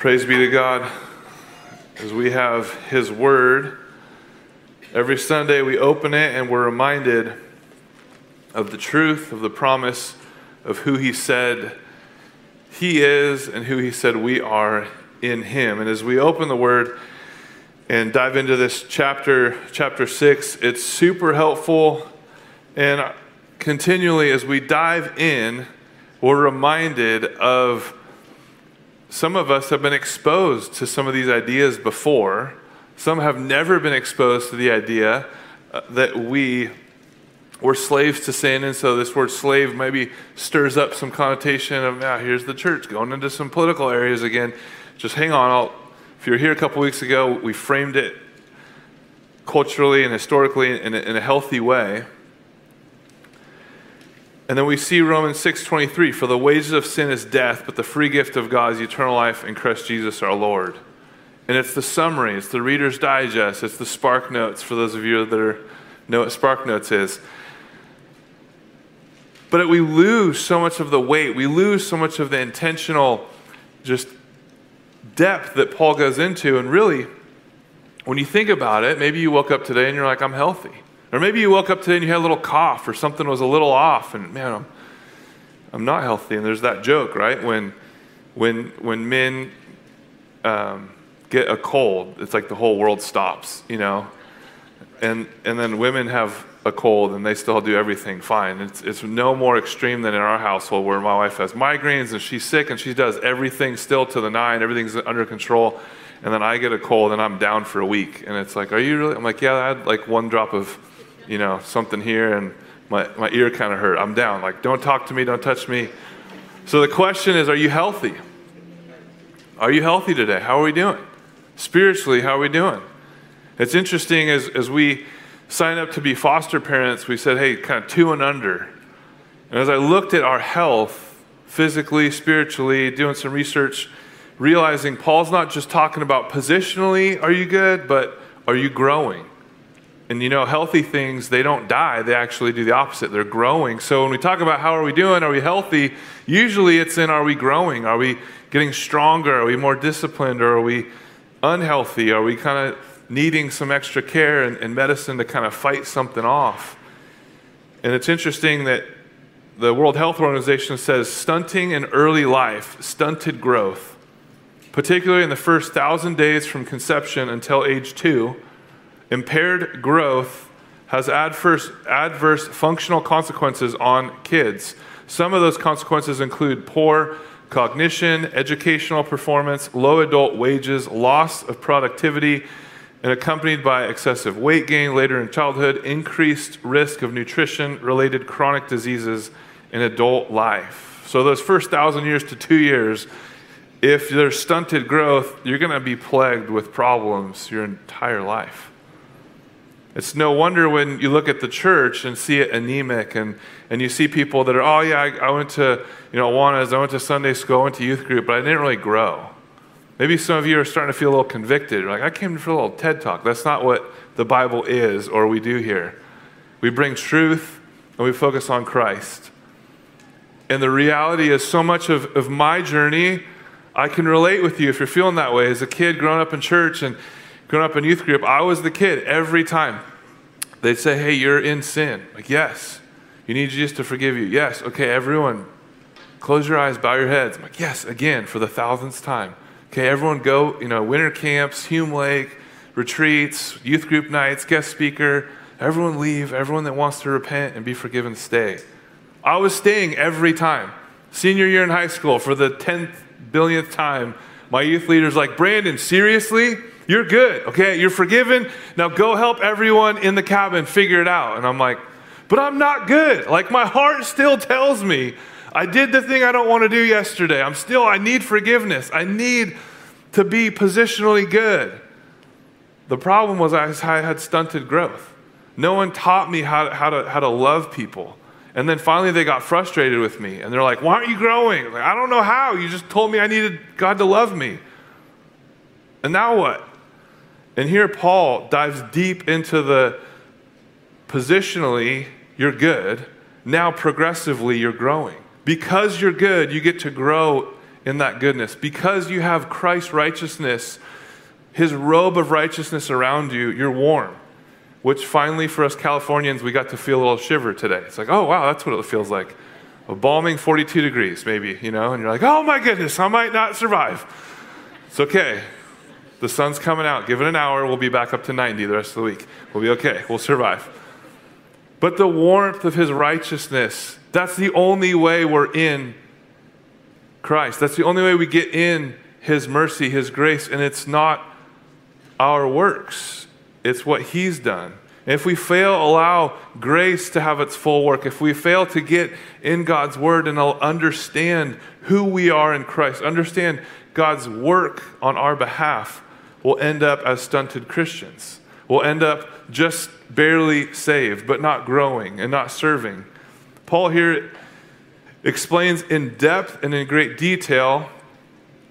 Praise be to God as we have His Word. Every Sunday we open it and we're reminded of the truth, of the promise of who He said He is and who He said we are in Him. And as we open the Word and dive into this chapter, chapter 6, it's super helpful. And continually as we dive in, we're reminded of some of us have been exposed to some of these ideas before. Some have never been exposed to the idea uh, that we were slaves to sin. And so this word slave maybe stirs up some connotation of, now ah, here's the church going into some political areas again. Just hang on. I'll, if you were here a couple weeks ago, we framed it culturally and historically in a, in a healthy way. And then we see Romans 6:23, for the wages of sin is death, but the free gift of God is eternal life in Christ Jesus our Lord. And it's the summary, it's the reader's digest, it's the spark notes for those of you that are, know what spark notes is. But we lose so much of the weight, we lose so much of the intentional just depth that Paul goes into. And really, when you think about it, maybe you woke up today and you're like, I'm healthy. Or maybe you woke up today and you had a little cough or something was a little off and man, I'm, I'm not healthy. And there's that joke, right? When, when, when men um, get a cold, it's like the whole world stops, you know? And, and then women have a cold and they still do everything fine. It's, it's no more extreme than in our household where my wife has migraines and she's sick and she does everything still to the nine, everything's under control. And then I get a cold and I'm down for a week. And it's like, are you really? I'm like, yeah, I had like one drop of you know, something here and my, my ear kind of hurt. I'm down. Like, don't talk to me, don't touch me. So the question is, are you healthy? Are you healthy today? How are we doing? Spiritually, how are we doing? It's interesting as, as we sign up to be foster parents, we said, hey, kind of two and under. And as I looked at our health, physically, spiritually, doing some research, realizing Paul's not just talking about positionally, are you good, but are you growing? And you know, healthy things, they don't die. They actually do the opposite. They're growing. So when we talk about how are we doing, are we healthy? Usually it's in are we growing? Are we getting stronger? Are we more disciplined? Or are we unhealthy? Are we kind of needing some extra care and, and medicine to kind of fight something off? And it's interesting that the World Health Organization says stunting in early life, stunted growth, particularly in the first thousand days from conception until age two Impaired growth has adverse, adverse functional consequences on kids. Some of those consequences include poor cognition, educational performance, low adult wages, loss of productivity, and accompanied by excessive weight gain later in childhood, increased risk of nutrition related chronic diseases in adult life. So, those first thousand years to two years, if there's stunted growth, you're going to be plagued with problems your entire life. It's no wonder when you look at the church and see it anemic and, and you see people that are, oh, yeah, I, I went to, you know, Awanas, I went to Sunday school, I went to youth group, but I didn't really grow. Maybe some of you are starting to feel a little convicted. You're like, I came for a little TED talk. That's not what the Bible is or we do here. We bring truth and we focus on Christ. And the reality is, so much of, of my journey, I can relate with you if you're feeling that way. As a kid growing up in church and growing up in youth group, I was the kid every time. They'd say, Hey, you're in sin. Like, yes. You need Jesus to forgive you. Yes. Okay, everyone, close your eyes, bow your heads. I'm like, Yes, again, for the thousandth time. Okay, everyone go, you know, winter camps, Hume Lake, retreats, youth group nights, guest speaker. Everyone leave. Everyone that wants to repent and be forgiven, stay. I was staying every time. Senior year in high school, for the 10th billionth time, my youth leader's like, Brandon, seriously? You're good, okay? You're forgiven. Now go help everyone in the cabin figure it out. And I'm like, but I'm not good. Like my heart still tells me I did the thing I don't want to do yesterday. I'm still, I need forgiveness. I need to be positionally good. The problem was I had stunted growth. No one taught me how to, how to, how to love people. And then finally they got frustrated with me and they're like, Why aren't you growing? Like, I don't know how. You just told me I needed God to love me. And now what? And here Paul dives deep into the positionally, you're good. Now, progressively, you're growing. Because you're good, you get to grow in that goodness. Because you have Christ's righteousness, his robe of righteousness around you, you're warm. Which finally, for us Californians, we got to feel a little shiver today. It's like, oh, wow, that's what it feels like. A balming 42 degrees, maybe, you know, and you're like, oh my goodness, I might not survive. It's okay. The sun's coming out. Give it an hour. We'll be back up to 90 the rest of the week. We'll be okay. We'll survive. But the warmth of his righteousness, that's the only way we're in Christ. That's the only way we get in his mercy, his grace, and it's not our works, it's what he's done. And if we fail, allow grace to have its full work. If we fail to get in God's word and understand who we are in Christ, understand God's work on our behalf, we'll end up as stunted Christians. We'll end up just barely saved, but not growing and not serving. Paul here explains in depth and in great detail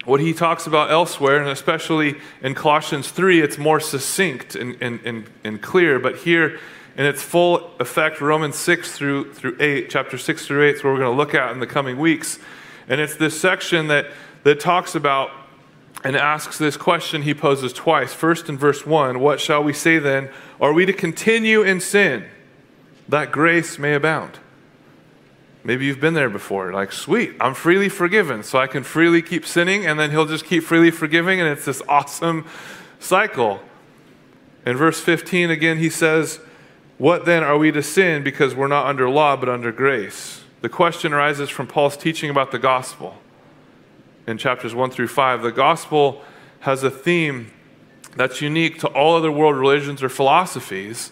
what he talks about elsewhere, and especially in Colossians 3, it's more succinct and, and, and, and clear. But here, in its full effect, Romans 6 through, through 8, chapter 6 through 8 is what we're going to look at in the coming weeks. And it's this section that, that talks about and asks this question he poses twice. First, in verse 1, what shall we say then? Are we to continue in sin that grace may abound? Maybe you've been there before. Like, sweet, I'm freely forgiven, so I can freely keep sinning, and then he'll just keep freely forgiving, and it's this awesome cycle. In verse 15, again, he says, What then are we to sin because we're not under law but under grace? The question arises from Paul's teaching about the gospel in chapters 1 through 5. The gospel has a theme that's unique to all other world religions or philosophies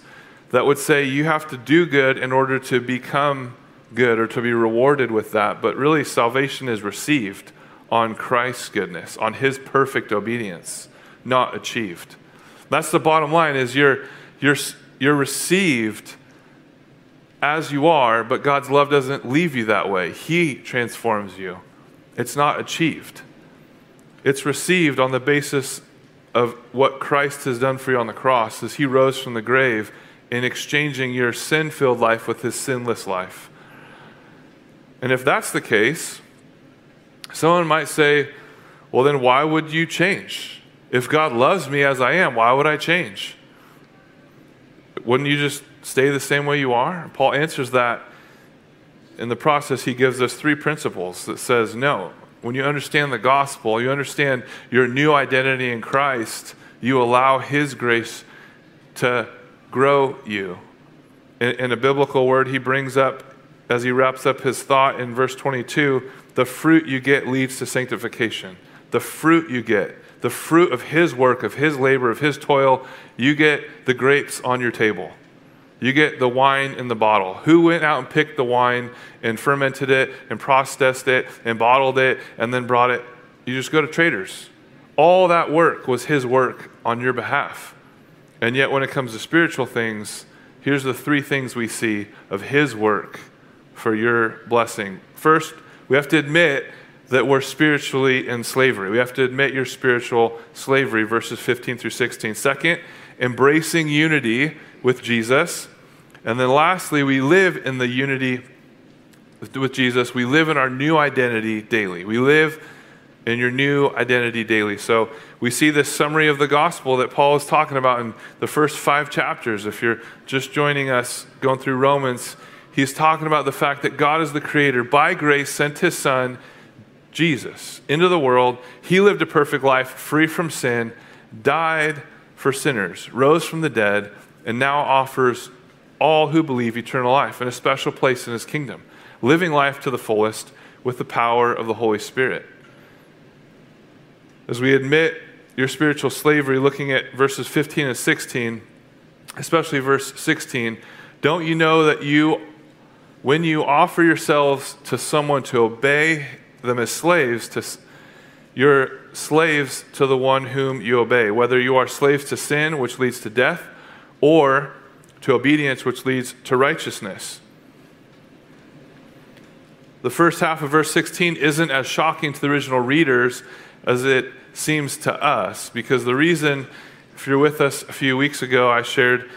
that would say you have to do good in order to become good or to be rewarded with that. But really, salvation is received on Christ's goodness, on his perfect obedience, not achieved. That's the bottom line is you're, you're, you're received as you are, but God's love doesn't leave you that way. He transforms you. It's not achieved. It's received on the basis of what Christ has done for you on the cross as he rose from the grave in exchanging your sin filled life with his sinless life. And if that's the case, someone might say, well, then why would you change? If God loves me as I am, why would I change? Wouldn't you just stay the same way you are? Paul answers that in the process, he gives us three principles that says, no, when you understand the gospel, you understand your new identity in Christ, you allow his grace to grow you. In, in a biblical word, he brings up, as he wraps up his thought in verse 22, the fruit you get leads to sanctification. The fruit you get, the fruit of his work, of his labor, of his toil, you get the grapes on your table. You get the wine in the bottle. Who went out and picked the wine and fermented it and processed it and bottled it and then brought it? You just go to traders. All that work was his work on your behalf. And yet, when it comes to spiritual things, here's the three things we see of his work for your blessing. First, we have to admit that we're spiritually in slavery. We have to admit your spiritual slavery, verses 15 through 16. Second, embracing unity with Jesus. And then lastly, we live in the unity with Jesus. We live in our new identity daily. We live in your new identity daily. So we see this summary of the gospel that Paul is talking about in the first five chapters. If you're just joining us going through Romans, he's talking about the fact that God is the creator, by grace, sent his son, Jesus, into the world. He lived a perfect life, free from sin, died for sinners, rose from the dead, and now offers all who believe eternal life and a special place in his kingdom, living life to the fullest with the power of the Holy Spirit. As we admit your spiritual slavery, looking at verses 15 and 16, especially verse 16, don't you know that you, when you offer yourselves to someone to obey them as slaves, to, you're slaves to the one whom you obey, whether you are slaves to sin, which leads to death, or to obedience, which leads to righteousness. The first half of verse 16 isn't as shocking to the original readers as it seems to us, because the reason, if you're with us a few weeks ago, I shared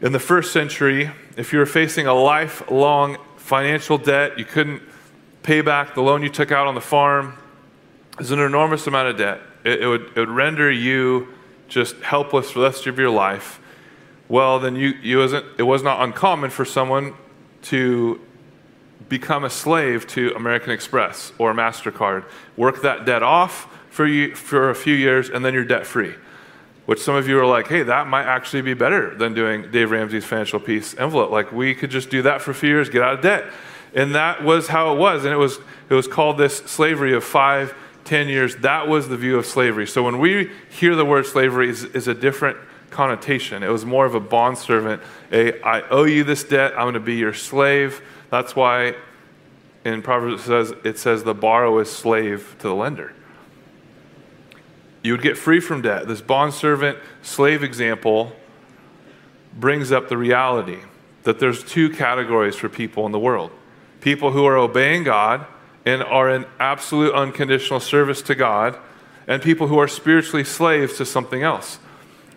in the first century, if you were facing a lifelong financial debt, you couldn't pay back the loan you took out on the farm, is an enormous amount of debt. It, it, would, it would render you just helpless for the rest of your life. Well, then you, you wasn't, it was not uncommon for someone to become a slave to American Express or MasterCard, work that debt off for, you, for a few years, and then you're debt free. Which some of you are like, hey, that might actually be better than doing Dave Ramsey's financial peace envelope. Like, we could just do that for a few years, get out of debt. And that was how it was. And it was, it was called this slavery of five, ten years. That was the view of slavery. So when we hear the word slavery, is a different connotation. It was more of a bondservant. A, I owe you this debt. I'm going to be your slave. That's why in Proverbs it says, it says the borrower is slave to the lender. You would get free from debt. This bondservant slave example brings up the reality that there's two categories for people in the world people who are obeying God and are in absolute unconditional service to God, and people who are spiritually slaves to something else.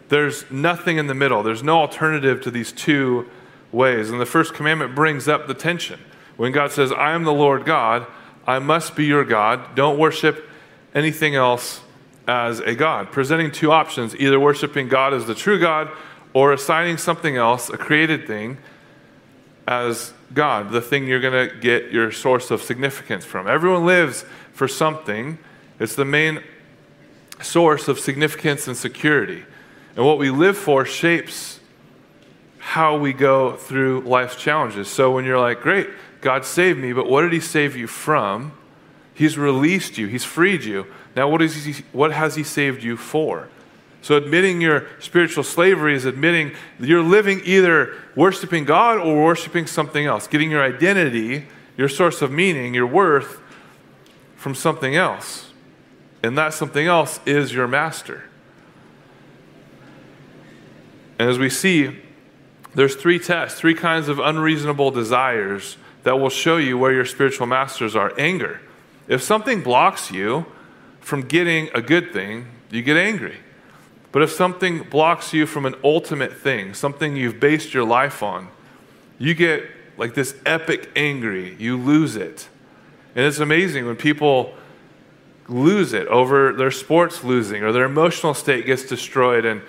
There's nothing in the middle, there's no alternative to these two ways. And the first commandment brings up the tension. When God says, I am the Lord God, I must be your God, don't worship anything else as a God. Presenting two options either worshiping God as the true God or assigning something else, a created thing, as God, the thing you're going to get your source of significance from. Everyone lives for something, it's the main source of significance and security. And what we live for shapes how we go through life's challenges. So when you're like, great, God saved me, but what did He save you from? He's released you, He's freed you. Now, what, is he, what has He saved you for? So, admitting your spiritual slavery is admitting you're living either worshiping God or worshiping something else, getting your identity, your source of meaning, your worth from something else. And that something else is your master. And as we see, there's three tests, three kinds of unreasonable desires that will show you where your spiritual masters are. Anger. If something blocks you from getting a good thing, you get angry. But if something blocks you from an ultimate thing, something you've based your life on, you get like this epic angry. You lose it. And it's amazing when people lose it over their sports losing or their emotional state gets destroyed. And,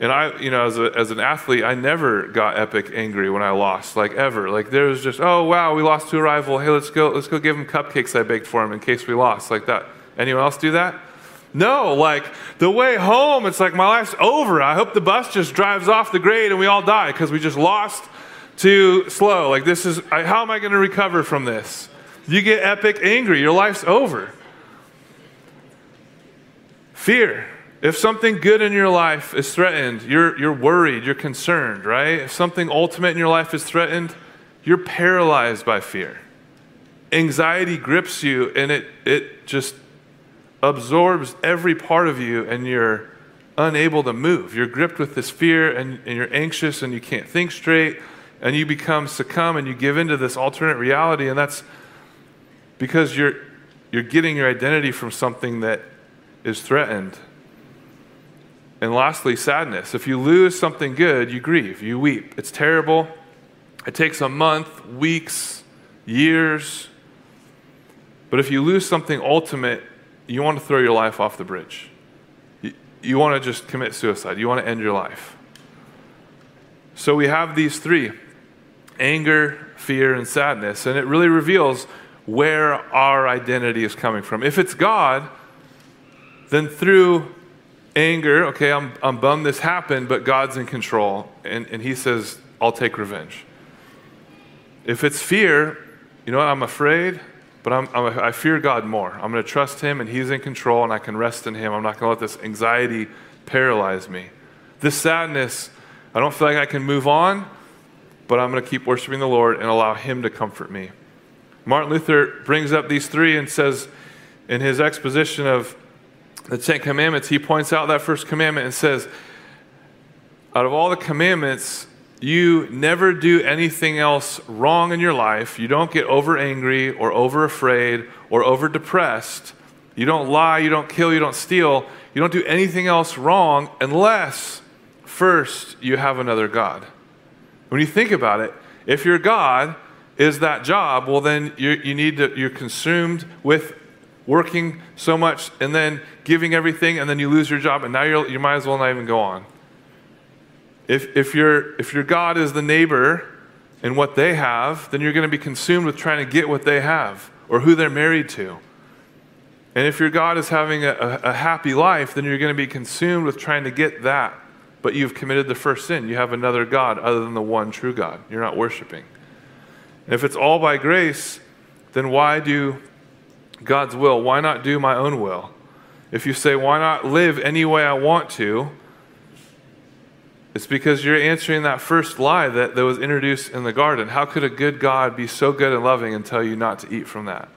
and I, you know, as, a, as an athlete, I never got epic angry when I lost, like ever. Like there was just, oh wow, we lost to a rival. Hey, let's go, let's go give him cupcakes I baked for him in case we lost, like that. Anyone else do that? No, like the way home, it's like my life's over. I hope the bus just drives off the grade and we all die because we just lost too slow. Like, this is, I, how am I going to recover from this? You get epic angry, your life's over. Fear. If something good in your life is threatened, you're, you're worried, you're concerned, right? If something ultimate in your life is threatened, you're paralyzed by fear. Anxiety grips you and it, it just absorbs every part of you and you're unable to move. You're gripped with this fear and, and you're anxious and you can't think straight and you become succumb and you give into this alternate reality and that's because you're you're getting your identity from something that is threatened. And lastly, sadness. If you lose something good, you grieve, you weep. It's terrible. It takes a month, weeks, years. But if you lose something ultimate, you want to throw your life off the bridge. You, you want to just commit suicide. You want to end your life. So we have these three anger, fear, and sadness. And it really reveals where our identity is coming from. If it's God, then through anger, okay, I'm, I'm bummed this happened, but God's in control. And, and He says, I'll take revenge. If it's fear, you know what? I'm afraid. But I'm, I'm, i fear God more. I'm going to trust Him, and He's in control, and I can rest in Him. I'm not going to let this anxiety paralyze me. This sadness, I don't feel like I can move on, but I'm going to keep worshiping the Lord and allow Him to comfort me. Martin Luther brings up these three and says, in his exposition of the Ten Commandments, he points out that first commandment and says, out of all the commandments, you never do anything else wrong in your life, you don't get over angry or over afraid or over depressed, you don't lie, you don't kill, you don't steal, you don't do anything else wrong unless first you have another God. When you think about it, if your God is that job, well, then you, you need to, you're consumed with working so much and then giving everything, and then you lose your job, and now you're, you might as well not even go on. If, if, your, if your God is the neighbor and what they have, then you're going to be consumed with trying to get what they have or who they're married to. And if your God is having a, a, happy life, then you're going to be consumed with trying to get that. But you've committed the first sin. You have another God other than the one true God. You're not worshiping. And if it's all by grace, then why do God's will? Why not do my own will? If you say, why not live any way I want to? It's because you're answering that first lie that, that was introduced in the garden. How could a good God be so good and loving and tell you not to eat from that?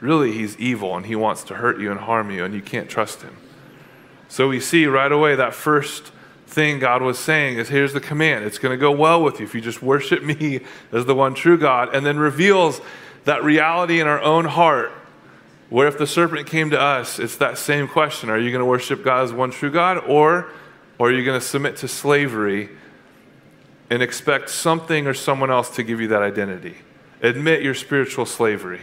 Really, he's evil and he wants to hurt you and harm you, and you can't trust him. So we see right away that first thing God was saying is here's the command. It's going to go well with you if you just worship me as the one true God, and then reveals that reality in our own heart. Where if the serpent came to us, it's that same question Are you going to worship God as one true God, or, or are you going to submit to slavery and expect something or someone else to give you that identity? Admit your spiritual slavery.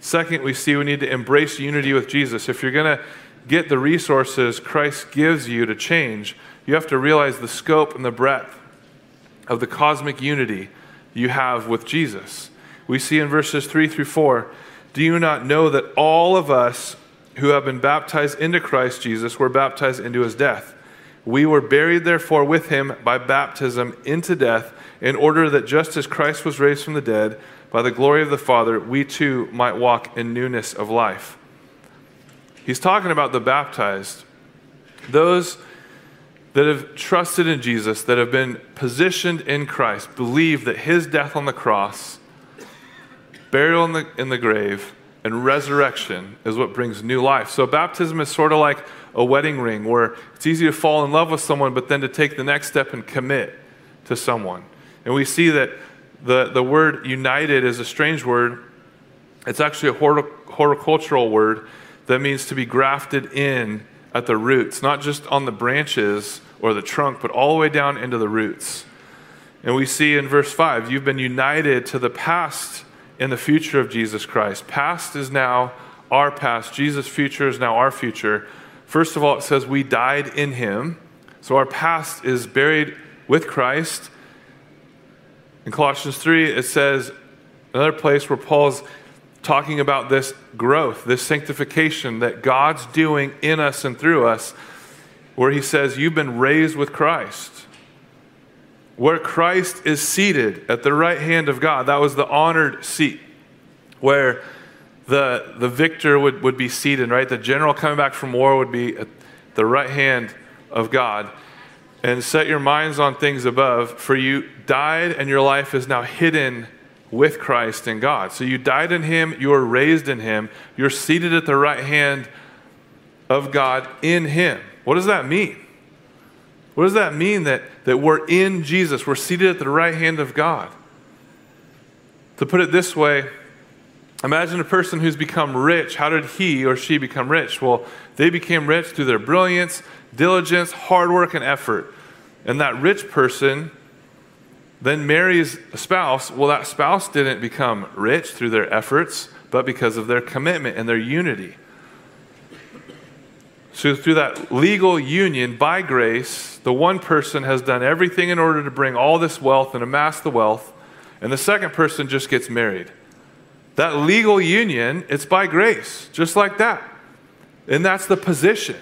Second, we see we need to embrace unity with Jesus. If you're going to get the resources Christ gives you to change, you have to realize the scope and the breadth of the cosmic unity you have with Jesus. We see in verses 3 through 4 Do you not know that all of us who have been baptized into Christ Jesus were baptized into his death? We were buried, therefore, with him by baptism into death, in order that just as Christ was raised from the dead, by the glory of the Father, we too might walk in newness of life. He's talking about the baptized, those that have trusted in Jesus, that have been positioned in Christ, believe that his death on the cross, burial in the, in the grave, and resurrection is what brings new life. So, baptism is sort of like a wedding ring where it's easy to fall in love with someone, but then to take the next step and commit to someone. And we see that the, the word united is a strange word. It's actually a horticultural word that means to be grafted in at the roots, not just on the branches or the trunk, but all the way down into the roots. And we see in verse 5 you've been united to the past and the future of Jesus Christ. Past is now our past, Jesus' future is now our future. First of all, it says we died in him. So our past is buried with Christ in Colossians 3, it says, another place where Paul's talking about this growth, this sanctification that God's doing in us and through us, where he says, You've been raised with Christ. Where Christ is seated at the right hand of God. That was the honored seat where the, the victor would, would be seated, right? The general coming back from war would be at the right hand of God and set your minds on things above, for you died and your life is now hidden with Christ in God. So you died in Him, you are raised in Him, you're seated at the right hand of God in Him. What does that mean? What does that mean that, that we're in Jesus? We're seated at the right hand of God. To put it this way, imagine a person who's become rich. How did he or she become rich? Well, they became rich through their brilliance, diligence, hard work, and effort. And that rich person then marries a spouse. Well, that spouse didn't become rich through their efforts, but because of their commitment and their unity. So, through that legal union by grace, the one person has done everything in order to bring all this wealth and amass the wealth, and the second person just gets married. That legal union, it's by grace, just like that. And that's the position.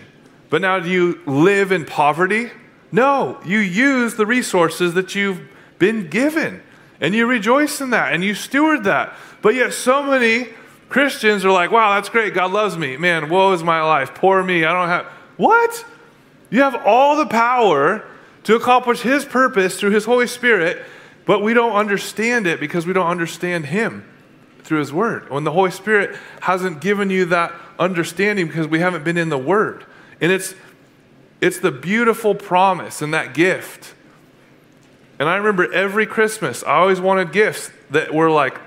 But now, do you live in poverty? No, you use the resources that you've been given and you rejoice in that and you steward that. But yet, so many Christians are like, wow, that's great. God loves me. Man, woe is my life. Poor me. I don't have. What? You have all the power to accomplish His purpose through His Holy Spirit, but we don't understand it because we don't understand Him through His Word. When the Holy Spirit hasn't given you that understanding because we haven't been in the Word. And it's, it's the beautiful promise and that gift. And I remember every Christmas, I always wanted gifts that were like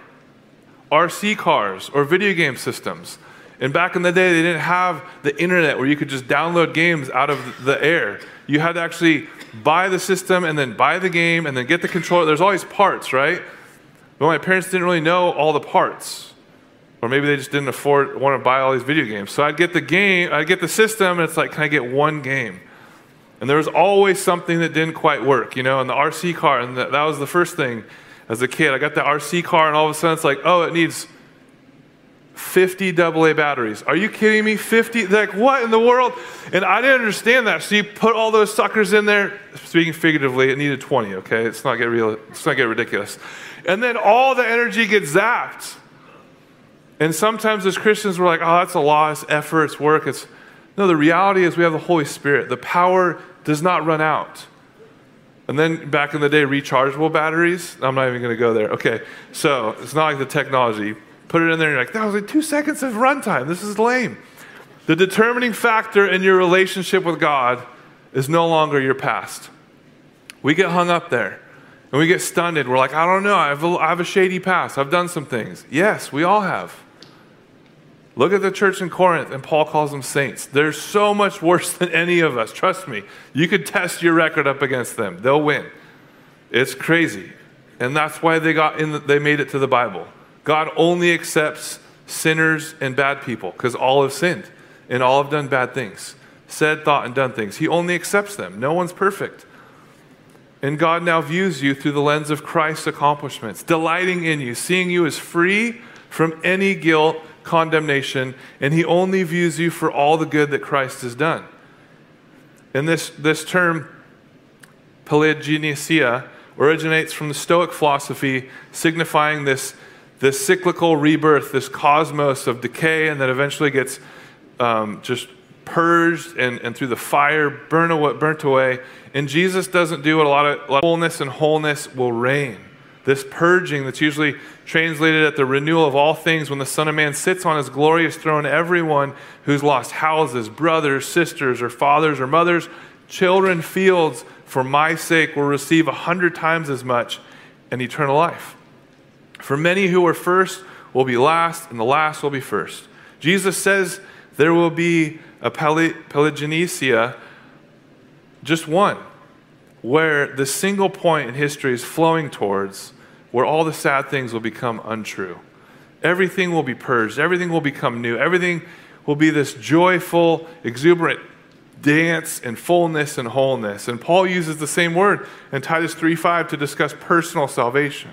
RC cars or video game systems. And back in the day, they didn't have the internet where you could just download games out of the air. You had to actually buy the system and then buy the game and then get the controller. There's always parts, right? But my parents didn't really know all the parts. Or maybe they just didn't afford, want to buy all these video games. So I'd get the game, I'd get the system, and it's like, can I get one game? And there was always something that didn't quite work, you know, in the RC car. And that, that was the first thing as a kid. I got the RC car, and all of a sudden it's like, oh, it needs 50 AA batteries. Are you kidding me? 50? Like, what in the world? And I didn't understand that. So you put all those suckers in there. Speaking figuratively, it needed 20, okay? It's not get real, it's not get ridiculous. And then all the energy gets zapped. And sometimes as Christians, we're like, oh, that's a loss, effort, it's work. It's no, the reality is we have the Holy Spirit. The power does not run out. And then back in the day, rechargeable batteries. I'm not even going to go there. Okay, so it's not like the technology. Put it in there, and you're like, that was like two seconds of runtime. This is lame. The determining factor in your relationship with God is no longer your past. We get hung up there and we get stunned. We're like, I don't know. I have, a, I have a shady past. I've done some things. Yes, we all have. Look at the church in Corinth, and Paul calls them saints. They're so much worse than any of us. Trust me. You could test your record up against them, they'll win. It's crazy. And that's why they, got in the, they made it to the Bible. God only accepts sinners and bad people because all have sinned and all have done bad things, said, thought, and done things. He only accepts them. No one's perfect. And God now views you through the lens of Christ's accomplishments, delighting in you, seeing you as free from any guilt condemnation, and he only views you for all the good that Christ has done. And this, this term, palingenesia, originates from the Stoic philosophy, signifying this, this cyclical rebirth, this cosmos of decay, and that eventually gets um, just purged and, and through the fire burn away, burnt away. And Jesus doesn't do what a lot of, a lot of wholeness and wholeness will reign. This purging that's usually translated at the renewal of all things when the Son of Man sits on his glorious throne, everyone who's lost houses, brothers, sisters, or fathers or mothers, children, fields, for my sake will receive a hundred times as much in eternal life. For many who are first will be last, and the last will be first. Jesus says there will be a palingenesia, just one where the single point in history is flowing towards where all the sad things will become untrue. Everything will be purged, everything will become new, everything will be this joyful, exuberant dance and fullness and wholeness. And Paul uses the same word in Titus 3:5 to discuss personal salvation.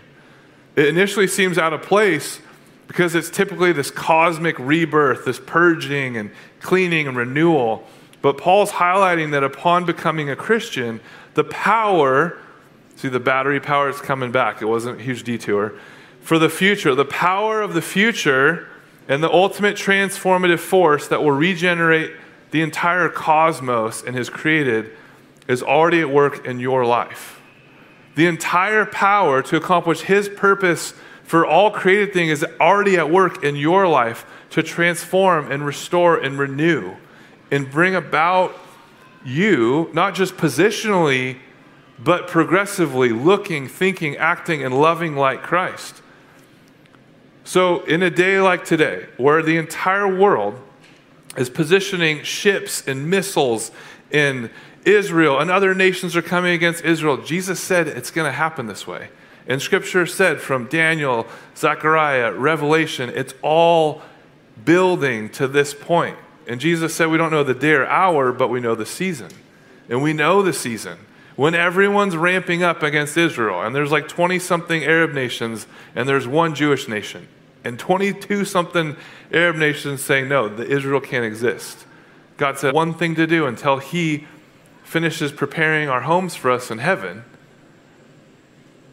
It initially seems out of place because it's typically this cosmic rebirth, this purging and cleaning and renewal. But Paul's highlighting that upon becoming a Christian, the power, see, the battery power is coming back. It wasn't a huge detour. For the future, the power of the future and the ultimate transformative force that will regenerate the entire cosmos and has created is already at work in your life. The entire power to accomplish His purpose for all created things is already at work in your life to transform and restore and renew and bring about you, not just positionally, but progressively looking, thinking, acting, and loving like Christ. So, in a day like today, where the entire world is positioning ships and missiles in Israel and other nations are coming against Israel, Jesus said it's going to happen this way. And scripture said from Daniel, Zechariah, Revelation, it's all building to this point. And Jesus said, We don't know the day or hour, but we know the season. And we know the season when everyone's ramping up against Israel, and there's like 20 something Arab nations, and there's one Jewish nation, and 22 something Arab nations saying, No, the Israel can't exist. God said, One thing to do until He finishes preparing our homes for us in heaven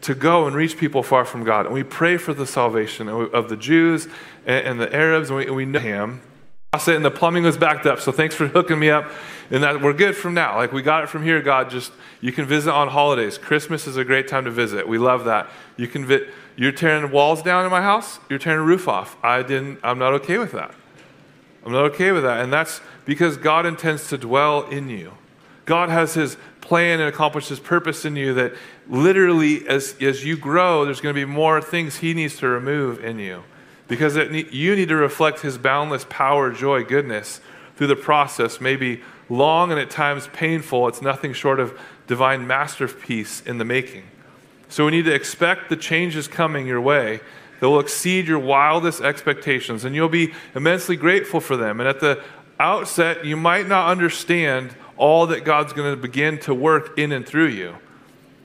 to go and reach people far from God. And we pray for the salvation of the Jews and the Arabs, and we, and we know Him and the plumbing was backed up. So thanks for hooking me up. And that we're good from now. Like we got it from here, God. Just you can visit on holidays. Christmas is a great time to visit. We love that. You can vi- you're tearing walls down in my house, you're tearing a roof off. I didn't I'm not okay with that. I'm not okay with that. And that's because God intends to dwell in you. God has his plan and accomplish his purpose in you that literally as, as you grow, there's going to be more things he needs to remove in you because it, you need to reflect his boundless power, joy, goodness through the process, maybe long and at times painful. It's nothing short of divine masterpiece in the making. So we need to expect the changes coming your way that will exceed your wildest expectations, and you'll be immensely grateful for them. And at the outset, you might not understand all that God's going to begin to work in and through you.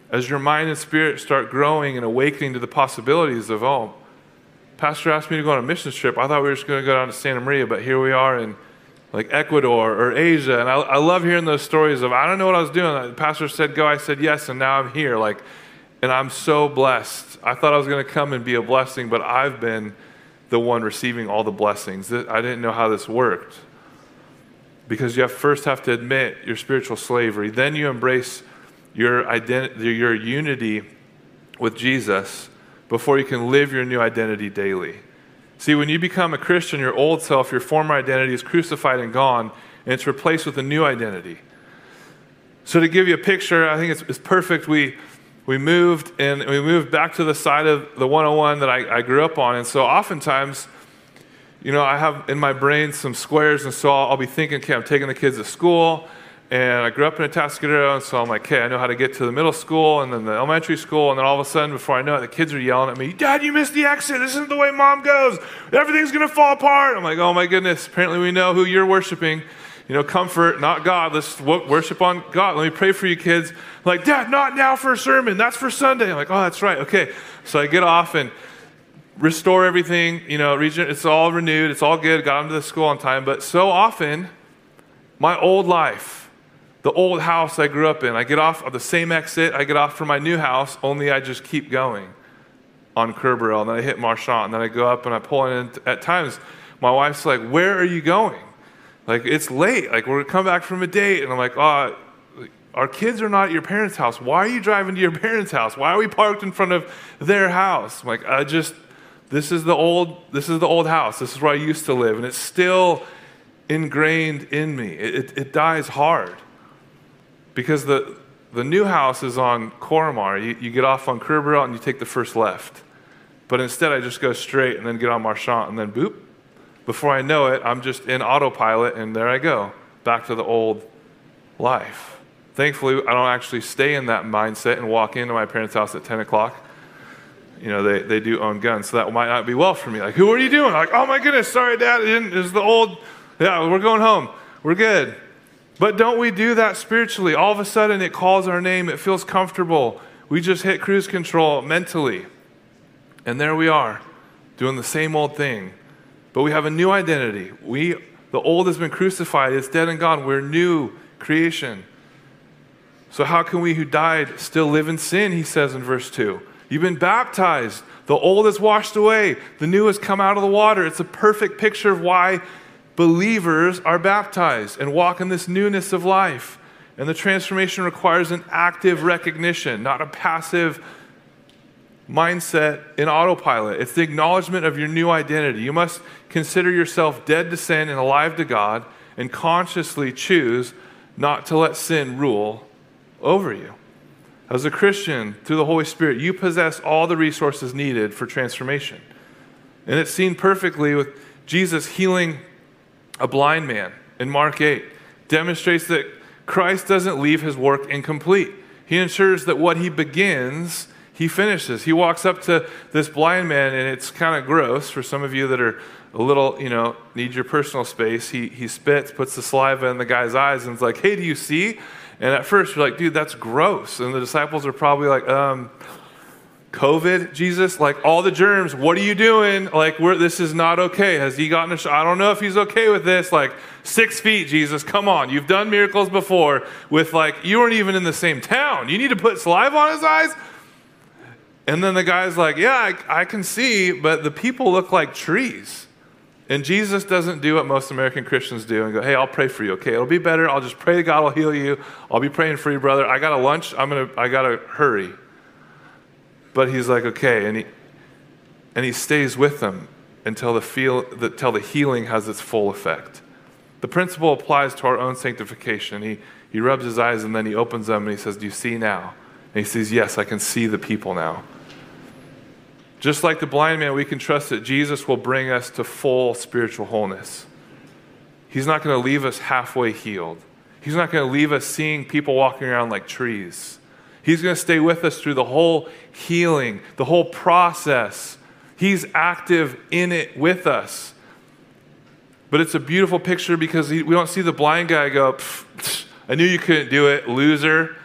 As your mind and spirit start growing and awakening to the possibilities of, oh, Pastor asked me to go on a mission trip. I thought we were just going to go down to Santa Maria, but here we are in like Ecuador or Asia. And I, I love hearing those stories of, I don't know what I was doing. The pastor said go, I said yes, and now I'm here. Like, and I'm so blessed. I thought I was going to come and be a blessing, but I've been the one receiving all the blessings. I didn't know how this worked. Because you have first have to admit your spiritual slavery. Then you embrace your, identity, your unity with Jesus before you can live your new identity daily. See, when you become a Christian, your old self, your former identity is crucified and gone, and it's replaced with a new identity. So, to give you a picture, I think it's, it's perfect. We, we moved and we moved back to the side of the 101 that I, I grew up on. And so, oftentimes, you know, I have in my brain some squares, and so I'll, I'll be thinking, okay, I'm taking the kids to school. And I grew up in Atascadero, and so I'm like, okay, I know how to get to the middle school and then the elementary school. And then all of a sudden, before I know it, the kids are yelling at me, Dad, you missed the exit. This isn't the way mom goes. Everything's going to fall apart. I'm like, oh my goodness. Apparently, we know who you're worshiping. You know, comfort, not God. Let's worship on God. Let me pray for you kids. I'm like, Dad, not now for a sermon. That's for Sunday. I'm like, oh, that's right. Okay. So I get off and restore everything. You know, region, it's all renewed. It's all good. Got them to the school on time. But so often, my old life, the old house I grew up in. I get off of the same exit, I get off from my new house, only I just keep going on Curbaril. And then I hit Marchant, and then I go up and I pull in. At times, my wife's like, Where are you going? Like, it's late. Like, we're coming back from a date. And I'm like, Oh, our kids are not at your parents' house. Why are you driving to your parents' house? Why are we parked in front of their house? I'm like, I just, this is the old, this is the old house. This is where I used to live. And it's still ingrained in me. It, it, it dies hard because the, the new house is on Coromar. You, you get off on Curbaril and you take the first left. But instead, I just go straight and then get on Marchant and then boop. Before I know it, I'm just in autopilot and there I go, back to the old life. Thankfully, I don't actually stay in that mindset and walk into my parents' house at 10 o'clock. You know, they, they do own guns, so that might not be well for me. Like, who are you doing? Like, oh my goodness, sorry, Dad. It is the old, yeah, we're going home. We're good. But don't we do that spiritually? All of a sudden, it calls our name, it feels comfortable. We just hit cruise control mentally. And there we are, doing the same old thing. But we have a new identity. We, the old has been crucified, it's dead and gone. We're new creation. So, how can we who died still live in sin? He says in verse 2. You've been baptized. The old is washed away. The new has come out of the water. It's a perfect picture of why believers are baptized and walk in this newness of life. And the transformation requires an active recognition, not a passive mindset in autopilot. It's the acknowledgement of your new identity. You must consider yourself dead to sin and alive to God and consciously choose not to let sin rule over you. As a Christian, through the Holy Spirit, you possess all the resources needed for transformation. And it's seen perfectly with Jesus healing a blind man in Mark 8 demonstrates that Christ doesn't leave his work incomplete. He ensures that what he begins, he finishes. He walks up to this blind man, and it's kind of gross for some of you that are a little, you know, need your personal space. He, he spits, puts the saliva in the guy's eyes, and is like, hey, do you see? And at first, you're like, dude, that's gross. And the disciples are probably like, um, COVID, Jesus, like all the germs, what are you doing? Like, this is not okay. Has he gotten a shot? I don't know if he's okay with this. Like, six feet, Jesus, come on. You've done miracles before with, like, you weren't even in the same town. You need to put saliva on his eyes? And then the guy's like, yeah, I, I can see, but the people look like trees. And Jesus doesn't do what most American Christians do and go, hey, I'll pray for you, okay? It'll be better. I'll just pray God will heal you. I'll be praying for you, brother. I got a lunch. I'm going to, I got to hurry. But he's like, okay, and he, and he stays with them until the, feel, until the healing has its full effect. The principle applies to our own sanctification. He, he rubs his eyes and then he opens them and he says, Do you see now? And he says, Yes, I can see the people now. Just like the blind man, we can trust that Jesus will bring us to full spiritual wholeness. He's not going to leave us halfway healed. He's not going to leave us seeing people walking around like trees. He's going to stay with us through the whole healing, the whole process. He's active in it with us. But it's a beautiful picture because we don't see the blind guy go, I knew you couldn't do it, loser.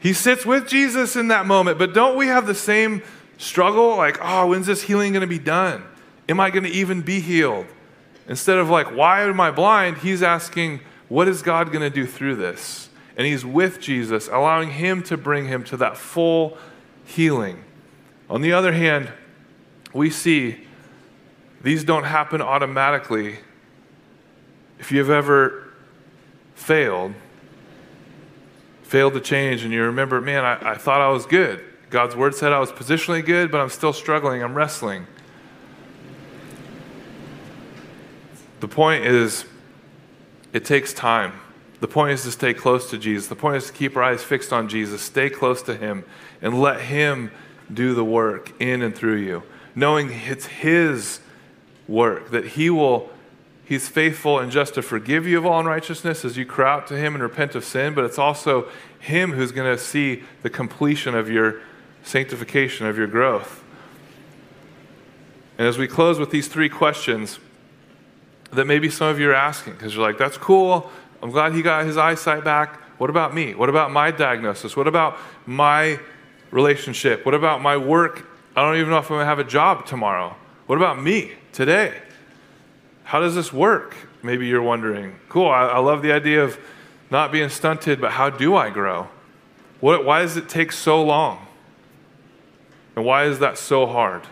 He sits with Jesus in that moment, but don't we have the same struggle? Like, oh, when's this healing going to be done? Am I going to even be healed? Instead of like, why am I blind? He's asking, what is God going to do through this? And he's with Jesus, allowing him to bring him to that full healing. On the other hand, we see these don't happen automatically. If you've ever failed, failed to change, and you remember, man, I, I thought I was good. God's word said I was positionally good, but I'm still struggling. I'm wrestling. The point is, it takes time. The point is to stay close to Jesus. The point is to keep our eyes fixed on Jesus, stay close to Him, and let Him do the work in and through you, knowing it's His work, that He will, He's faithful and just to forgive you of all unrighteousness as you cry out to Him and repent of sin, but it's also Him who's going to see the completion of your sanctification, of your growth. And as we close with these three questions, that maybe some of you are asking because you're like, that's cool. I'm glad he got his eyesight back. What about me? What about my diagnosis? What about my relationship? What about my work? I don't even know if I'm going to have a job tomorrow. What about me today? How does this work? Maybe you're wondering. Cool, I, I love the idea of not being stunted, but how do I grow? What, why does it take so long? And why is that so hard?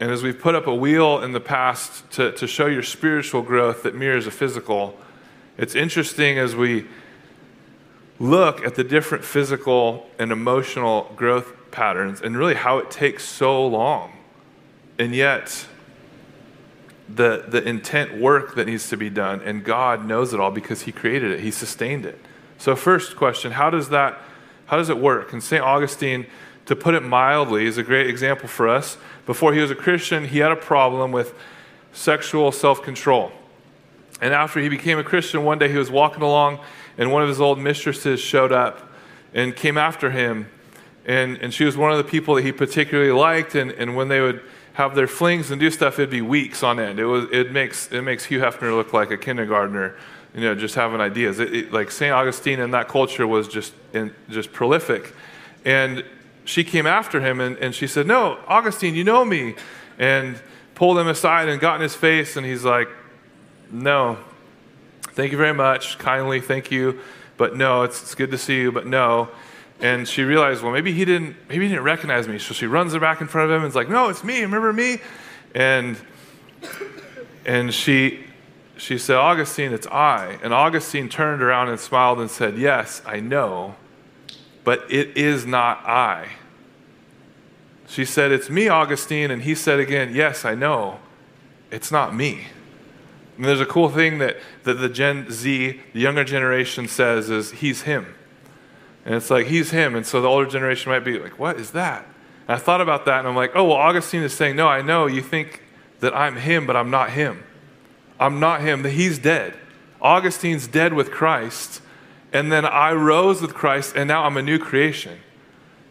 And as we've put up a wheel in the past to, to show your spiritual growth that mirrors a physical, it's interesting as we look at the different physical and emotional growth patterns and really how it takes so long. And yet, the, the intent work that needs to be done, and God knows it all because He created it, He sustained it. So, first question how does that how does it work? And St. Augustine, to put it mildly, is a great example for us before he was a Christian, he had a problem with sexual self control. And after he became a Christian, one day he was walking along, and one of his old mistresses showed up and came after him. And, and she was one of the people that he particularly liked. And, and when they would have their flings and do stuff, it'd be weeks on end. It, was, it, makes, it makes Hugh Hefner look like a kindergartner, you know, just having ideas. It, it, like St. Augustine in that culture was just, in, just prolific. And she came after him and, and she said, No, Augustine, you know me. And pulled him aside and got in his face. And he's like, No, thank you very much. Kindly, thank you. But no, it's, it's good to see you, but no. And she realized, well, maybe he didn't, maybe he didn't recognize me. So she runs her back in front of him and is like, no, it's me. Remember me? And and she she said, Augustine, it's I. And Augustine turned around and smiled and said, Yes, I know but it is not I. She said, It's me, Augustine. And he said again, Yes, I know. It's not me. And there's a cool thing that, that the Gen Z, the younger generation, says is, He's him. And it's like, He's him. And so the older generation might be like, What is that? And I thought about that and I'm like, Oh, well, Augustine is saying, No, I know. You think that I'm him, but I'm not him. I'm not him. He's dead. Augustine's dead with Christ and then I rose with Christ, and now I'm a new creation.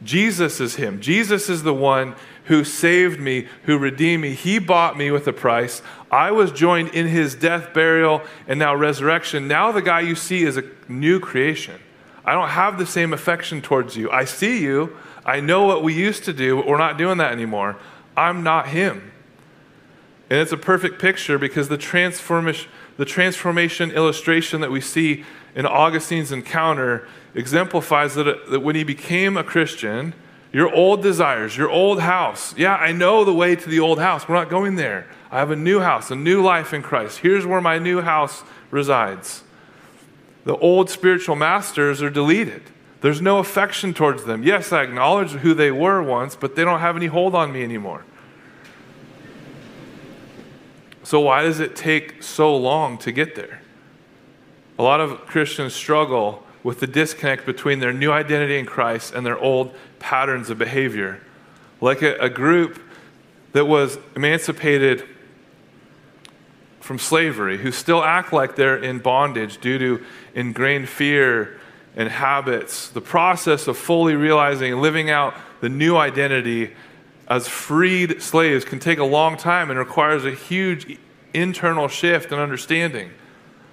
Jesus is Him. Jesus is the one who saved me, who redeemed me. He bought me with a price. I was joined in His death, burial, and now resurrection. Now the guy you see is a new creation. I don't have the same affection towards you. I see you. I know what we used to do, but we're not doing that anymore. I'm not Him. And it's a perfect picture because the transformation, the transformation illustration that we see in Augustine's encounter exemplifies that, that when he became a Christian, your old desires, your old house. Yeah, I know the way to the old house. We're not going there. I have a new house, a new life in Christ. Here's where my new house resides. The old spiritual masters are deleted. There's no affection towards them. Yes, I acknowledge who they were once, but they don't have any hold on me anymore. So, why does it take so long to get there? A lot of Christians struggle with the disconnect between their new identity in Christ and their old patterns of behavior. Like a, a group that was emancipated from slavery, who still act like they're in bondage due to ingrained fear and habits. The process of fully realizing and living out the new identity as freed slaves can take a long time and requires a huge internal shift and understanding.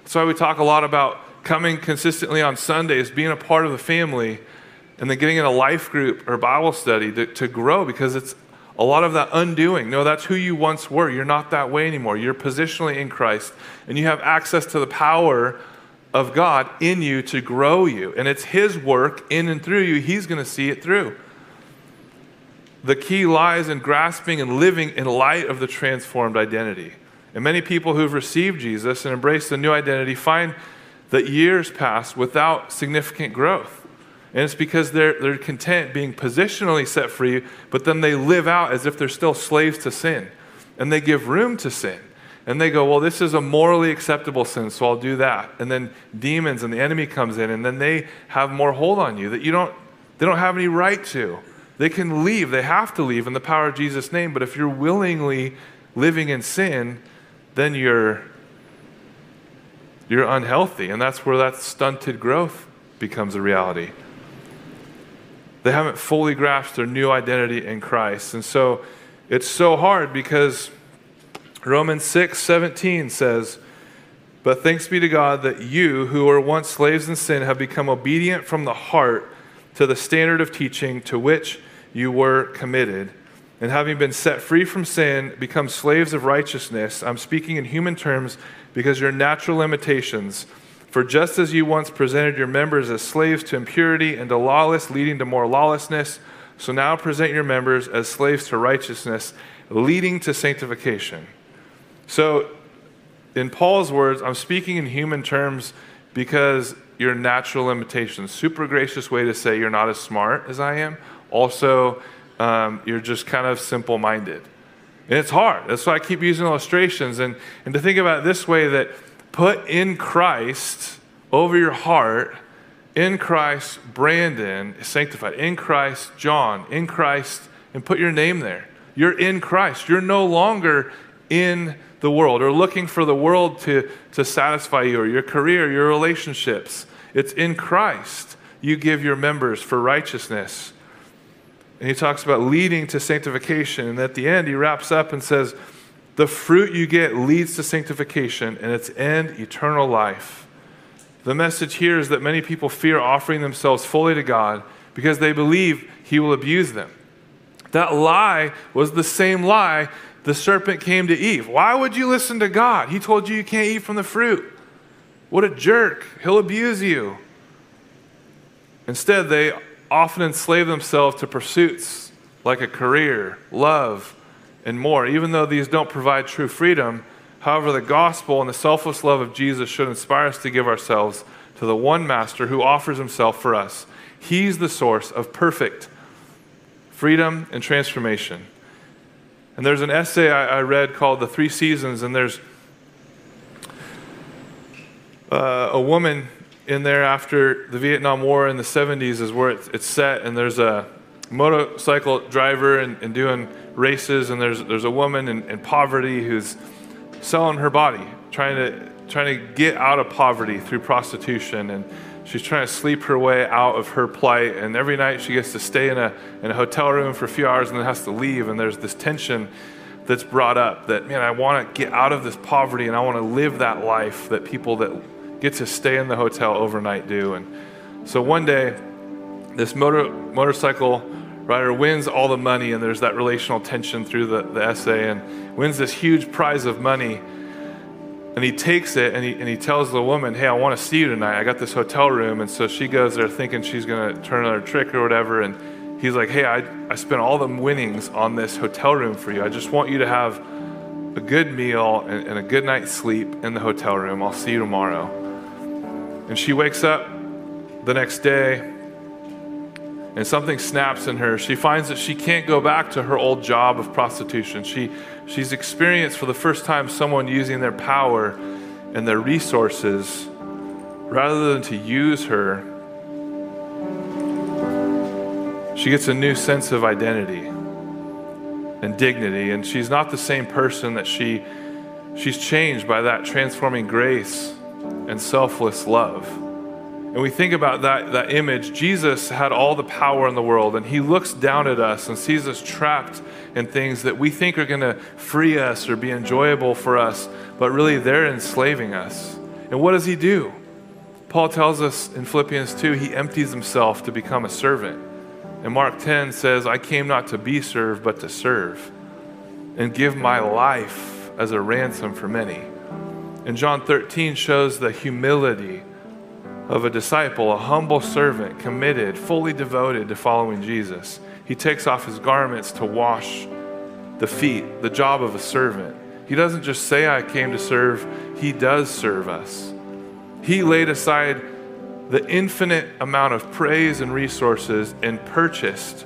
That's why we talk a lot about coming consistently on Sundays, being a part of the family, and then getting in a life group or Bible study to, to grow because it's a lot of that undoing. No, that's who you once were. You're not that way anymore. You're positionally in Christ, and you have access to the power of God in you to grow you. And it's His work in and through you. He's going to see it through. The key lies in grasping and living in light of the transformed identity. And many people who've received Jesus and embraced the new identity find that years pass without significant growth. And it's because they're, they're content being positionally set free, but then they live out as if they're still slaves to sin. And they give room to sin. And they go, well, this is a morally acceptable sin, so I'll do that. And then demons and the enemy comes in, and then they have more hold on you that you don't, they don't have any right to. They can leave, they have to leave in the power of Jesus' name, but if you're willingly living in sin, then you're you're unhealthy and that's where that stunted growth becomes a reality they haven't fully grasped their new identity in christ and so it's so hard because romans 6 17 says but thanks be to god that you who were once slaves in sin have become obedient from the heart to the standard of teaching to which you were committed and having been set free from sin, become slaves of righteousness. I'm speaking in human terms because your natural limitations. For just as you once presented your members as slaves to impurity and to lawless, leading to more lawlessness, so now present your members as slaves to righteousness, leading to sanctification. So, in Paul's words, I'm speaking in human terms because your natural limitations. Super gracious way to say you're not as smart as I am. Also, um, you're just kind of simple minded. And it's hard. That's why I keep using illustrations. And, and to think about it this way that put in Christ over your heart, in Christ, Brandon is sanctified. In Christ, John. In Christ, and put your name there. You're in Christ. You're no longer in the world or looking for the world to, to satisfy you or your career, your relationships. It's in Christ. You give your members for righteousness. And he talks about leading to sanctification. And at the end, he wraps up and says, The fruit you get leads to sanctification, and its end, eternal life. The message here is that many people fear offering themselves fully to God because they believe he will abuse them. That lie was the same lie the serpent came to Eve. Why would you listen to God? He told you you can't eat from the fruit. What a jerk. He'll abuse you. Instead, they often enslave themselves to pursuits like a career, love, and more. Even though these don't provide true freedom, however, the gospel and the selfless love of Jesus should inspire us to give ourselves to the one master who offers himself for us. He's the source of perfect freedom and transformation. And there's an essay I, I read called The Three Seasons, and there's uh, a woman in there after the Vietnam War in the 70s is where it's, it's set, and there's a motorcycle driver and, and doing races, and there's, there's a woman in, in poverty who's selling her body, trying to, trying to get out of poverty through prostitution. And she's trying to sleep her way out of her plight. And every night she gets to stay in a, in a hotel room for a few hours and then has to leave. And there's this tension that's brought up that, man, I want to get out of this poverty and I want to live that life that people that get to stay in the hotel overnight do. And so one day, this motor, motorcycle rider wins all the money, and there's that relational tension through the, the essay, and wins this huge prize of money. And he takes it and he, and he tells the woman, Hey, I want to see you tonight. I got this hotel room. And so she goes there thinking she's going to turn another trick or whatever. And he's like, Hey, I, I spent all the winnings on this hotel room for you. I just want you to have a good meal and, and a good night's sleep in the hotel room. I'll see you tomorrow. And she wakes up the next day and something snaps in her. She finds that she can't go back to her old job of prostitution. She, she's experienced for the first time someone using their power and their resources rather than to use her. She gets a new sense of identity and dignity, and she's not the same person that she she's changed by that transforming grace and selfless love. And we think about that, that image, Jesus had all the power in the world, and he looks down at us and sees us trapped in things that we think are going to free us or be enjoyable for us, but really they're enslaving us. And what does he do? Paul tells us in Philippians 2, he empties himself to become a servant. And Mark 10 says, I came not to be served, but to serve and give my life as a ransom for many. And John 13 shows the humility of a disciple, a humble servant, committed, fully devoted to following Jesus. He takes off his garments to wash the feet, the job of a servant. He doesn't just say, I came to serve, he does serve us. He laid aside the infinite amount of praise and resources and purchased,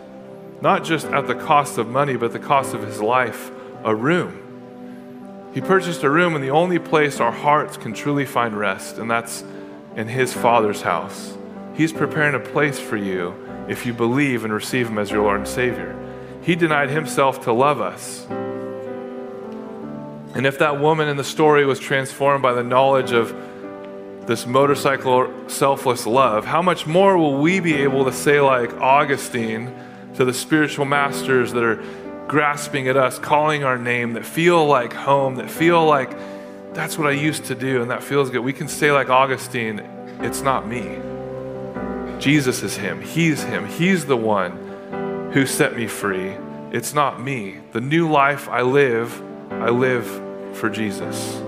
not just at the cost of money, but the cost of his life, a room. He purchased a room in the only place our hearts can truly find rest, and that's in his Father's house. He's preparing a place for you if you believe and receive him as your Lord and Savior. He denied himself to love us. And if that woman in the story was transformed by the knowledge of this motorcycle selfless love, how much more will we be able to say, like Augustine, to the spiritual masters that are grasping at us, calling our name, that feel like home, that feel like that's what I used to do and that feels good. We can say, like Augustine, it's not me. Jesus is Him. He's Him. He's the one who set me free. It's not me. The new life I live, I live for Jesus.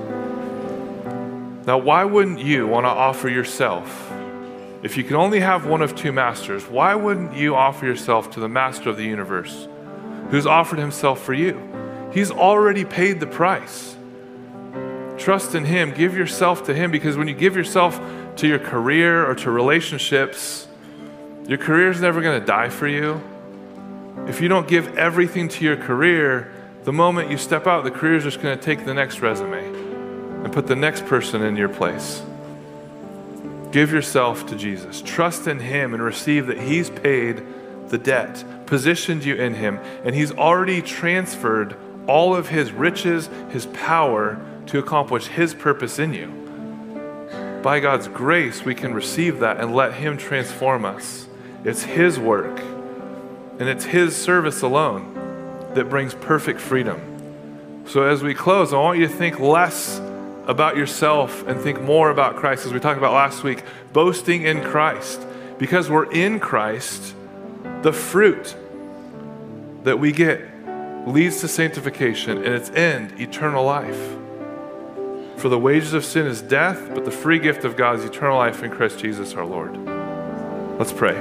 Now, why wouldn't you want to offer yourself? If you can only have one of two masters, why wouldn't you offer yourself to the master of the universe who's offered himself for you? He's already paid the price. Trust in Him. Give yourself to Him because when you give yourself to your career or to relationships, your career is never going to die for you. If you don't give everything to your career, the moment you step out, the career is just going to take the next resume and put the next person in your place. Give yourself to Jesus. Trust in Him and receive that He's paid the debt, positioned you in Him, and He's already transferred all of His riches, His power to accomplish His purpose in you. By God's grace, we can receive that and let Him transform us. It's His work, and it's His service alone that brings perfect freedom. So, as we close, I want you to think less about yourself and think more about Christ, as we talked about last week, boasting in Christ. Because we're in Christ, the fruit that we get leads to sanctification and its end, eternal life. For the wages of sin is death, but the free gift of God is eternal life in Christ Jesus our Lord. Let's pray.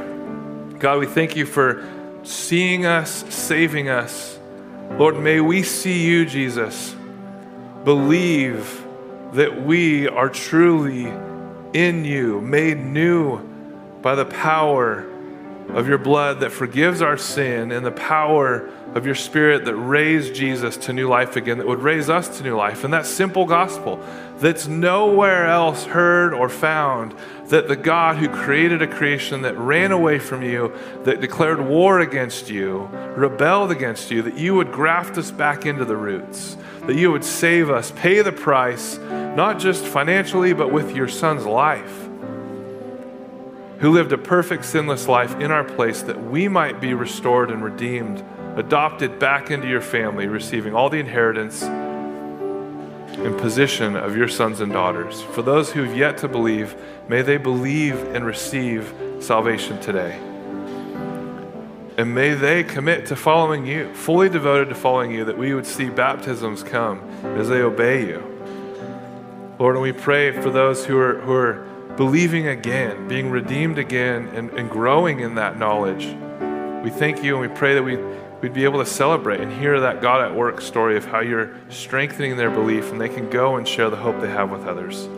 God, we thank you for seeing us, saving us. Lord, may we see you, Jesus. Believe that we are truly in you, made new by the power of your blood that forgives our sin and the power of your spirit that raised Jesus to new life again, that would raise us to new life. And that simple gospel that's nowhere else heard or found that the God who created a creation that ran away from you, that declared war against you, rebelled against you, that you would graft us back into the roots, that you would save us, pay the price, not just financially, but with your son's life who lived a perfect, sinless life in our place that we might be restored and redeemed, adopted back into your family, receiving all the inheritance and position of your sons and daughters. For those who have yet to believe, may they believe and receive salvation today. And may they commit to following you, fully devoted to following you, that we would see baptisms come as they obey you. Lord, and we pray for those who are, who are believing again, being redeemed again, and, and growing in that knowledge. We thank you and we pray that we, we'd be able to celebrate and hear that God at work story of how you're strengthening their belief and they can go and share the hope they have with others.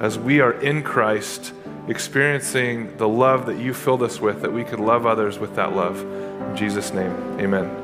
As we are in Christ, experiencing the love that you filled us with, that we could love others with that love. In Jesus' name, amen.